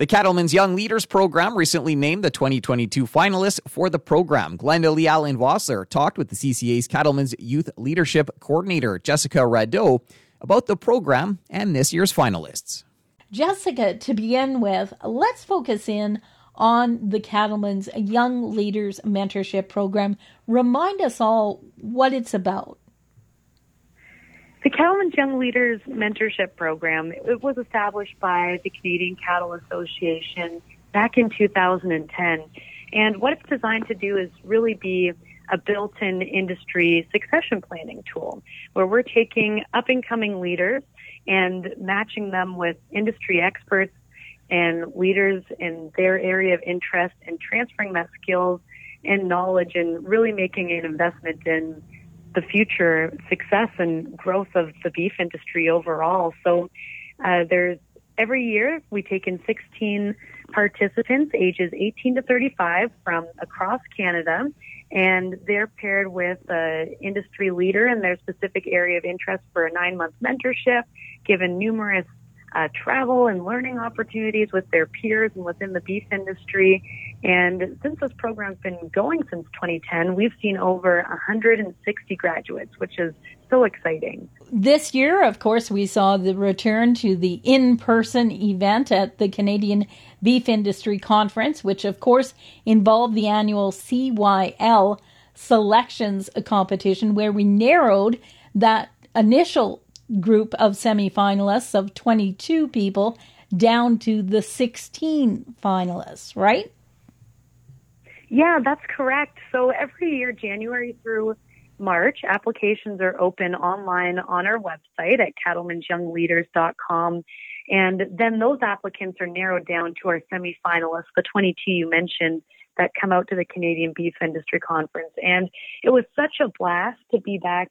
The Cattlemen's Young Leaders Program recently named the 2022 finalists for the program. Glendalee Allen Vossler talked with the CCA's Cattlemen's Youth Leadership Coordinator, Jessica Radeau, about the program and this year's finalists. Jessica, to begin with, let's focus in on the Cattlemen's Young Leaders Mentorship Program. Remind us all what it's about. The Cattlemen's Young Leaders Mentorship Program it was established by the Canadian Cattle Association back in 2010. And what it's designed to do is really be a built-in industry succession planning tool where we're taking up and coming leaders and matching them with industry experts and leaders in their area of interest and transferring that skills and knowledge and really making an investment in the future success and growth of the beef industry overall. So uh, there's every year we take in 16 participants ages 18 to 35 from across Canada and they're paired with an industry leader in their specific area of interest for a nine month mentorship, given numerous uh, travel and learning opportunities with their peers and within the beef industry. And since this program's been going since 2010, we've seen over 160 graduates, which is so exciting. This year, of course, we saw the return to the in person event at the Canadian Beef Industry Conference, which, of course, involved the annual CYL selections competition, where we narrowed that initial group of semifinalists of 22 people down to the 16 finalists, right? Yeah, that's correct. So every year, January through March, applications are open online on our website at cattlemensyoungleaders.com. And then those applicants are narrowed down to our semifinalists, the 22 you mentioned that come out to the Canadian Beef Industry Conference. And it was such a blast to be back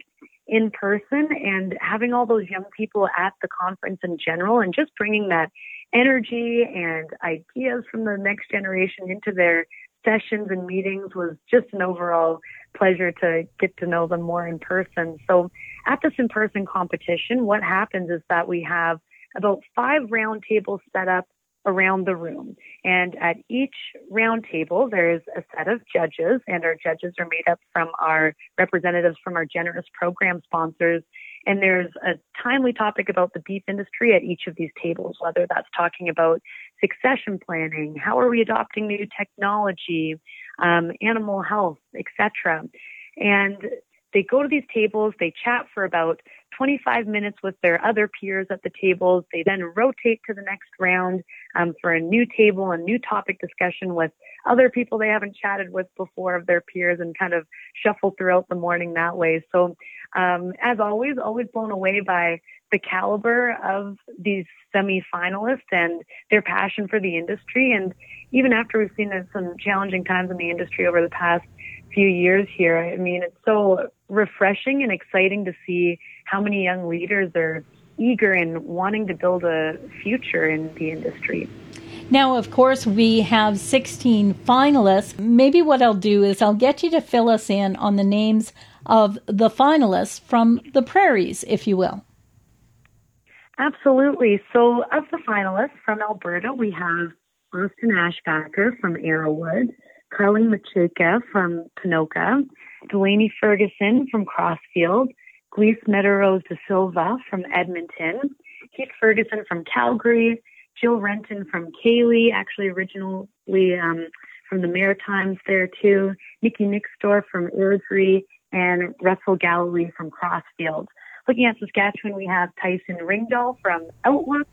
in person and having all those young people at the conference in general and just bringing that energy and ideas from the next generation into their sessions and meetings was just an overall pleasure to get to know them more in person. So at this in-person competition, what happens is that we have about five round tables set up around the room. And at each round table, there's a set of judges, and our judges are made up from our representatives from our generous program sponsors. And there's a timely topic about the beef industry at each of these tables, whether that's talking about succession planning, how are we adopting new technology, um, animal health, etc. And they go to these tables, they chat for about 25 minutes with their other peers at the tables. They then rotate to the next round um, for a new table and new topic discussion with other people they haven't chatted with before of their peers and kind of shuffle throughout the morning that way. So, um, as always, always blown away by the caliber of these semi-finalists and their passion for the industry. And even after we've seen some challenging times in the industry over the past few years here, I mean, it's so refreshing and exciting to see how many young leaders are eager and wanting to build a future in the industry. Now, of course, we have 16 finalists. Maybe what I'll do is I'll get you to fill us in on the names of the finalists from the prairies, if you will. Absolutely. So, of the finalists from Alberta, we have Austin Ashbacker from Arrowwood, Carly Machuca from Ponoka, Delaney Ferguson from Crossfield, Gleese Meadowrose de Silva from Edmonton, Keith Ferguson from Calgary, Jill Renton from Cayley, actually originally um, from the Maritimes there too, Nikki Nixdorf from Airdrie, and Russell Galilee from Crossfield. Looking at Saskatchewan, we have Tyson Ringdahl from Outlook,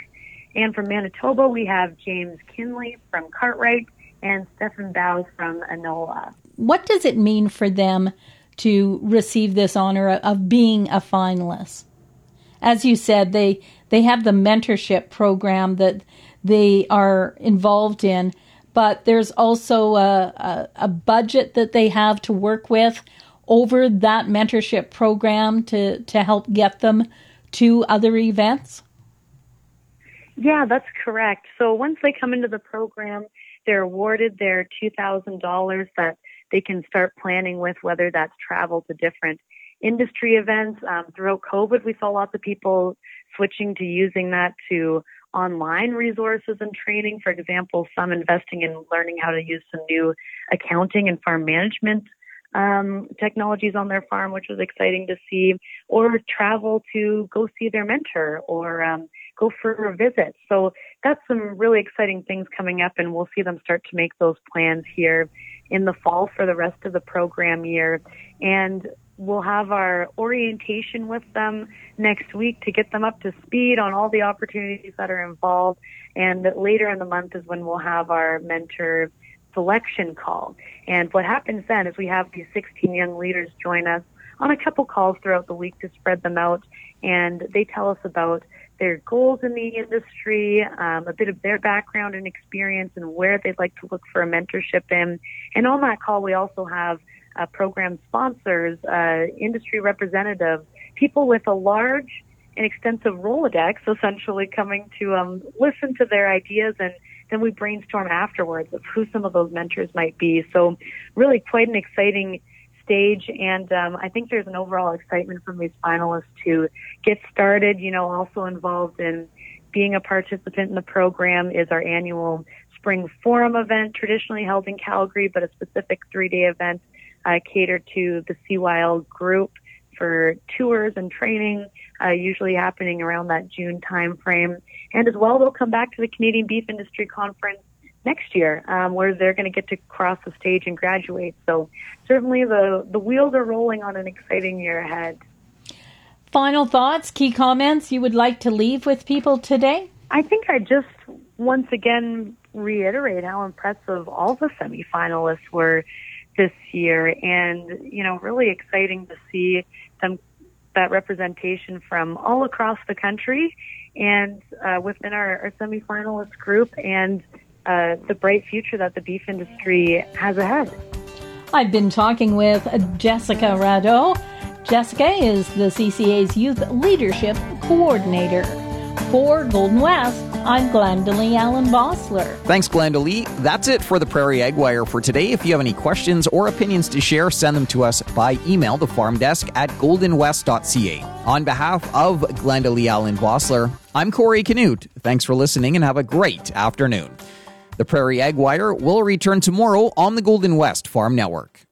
and from Manitoba, we have James Kinley from Cartwright and Stefan Bows from ANOLA. What does it mean for them to receive this honor of being a finalist. As you said, they they have the mentorship program that they are involved in, but there's also a, a, a budget that they have to work with over that mentorship program to, to help get them to other events? Yeah, that's correct. So once they come into the program, they're awarded their $2,000 that they can start planning with whether that's travel to different industry events. Um, throughout COVID, we saw lots of people switching to using that to online resources and training. For example, some investing in learning how to use some new accounting and farm management um, technologies on their farm, which was exciting to see, or travel to go see their mentor or um, go for a visit. So that's some really exciting things coming up, and we'll see them start to make those plans here in the fall for the rest of the program year. And we'll have our orientation with them next week to get them up to speed on all the opportunities that are involved. And later in the month is when we'll have our mentor selection call. And what happens then is we have these 16 young leaders join us on a couple calls throughout the week to spread them out. And they tell us about their goals in the industry, um, a bit of their background and experience, and where they'd like to look for a mentorship in. And on that call, we also have uh, program sponsors, uh, industry representatives, people with a large and extensive Rolodex, essentially coming to um, listen to their ideas and then we brainstorm afterwards of who some of those mentors might be. So really quite an exciting stage. And um, I think there's an overall excitement from these finalists to get started. You know, also involved in being a participant in the program is our annual spring forum event, traditionally held in Calgary, but a specific three day event uh, catered to the CYL group for tours and training, uh, usually happening around that June timeframe. And as well, they'll come back to the Canadian Beef Industry Conference next year, um, where they're going to get to cross the stage and graduate. So certainly the, the wheels are rolling on an exciting year ahead. Final thoughts, key comments you would like to leave with people today? I think I just once again reiterate how impressive all the semifinalists were this year and, you know, really exciting to see them that representation from all across the country and uh, within our, our semifinalist group and uh, the bright future that the beef industry has ahead. I've been talking with Jessica Rado. Jessica is the CCA's Youth Leadership Coordinator. For Golden West, I'm Glendalee Allen Vossler. Thanks, Glendalee. That's it for the Prairie Ag Wire for today. If you have any questions or opinions to share, send them to us by email, the farm desk at goldenwest.ca. On behalf of Glendalee Allen Vossler, I'm Corey Canute. Thanks for listening and have a great afternoon. The Prairie Ag Wire will return tomorrow on the Golden West Farm Network.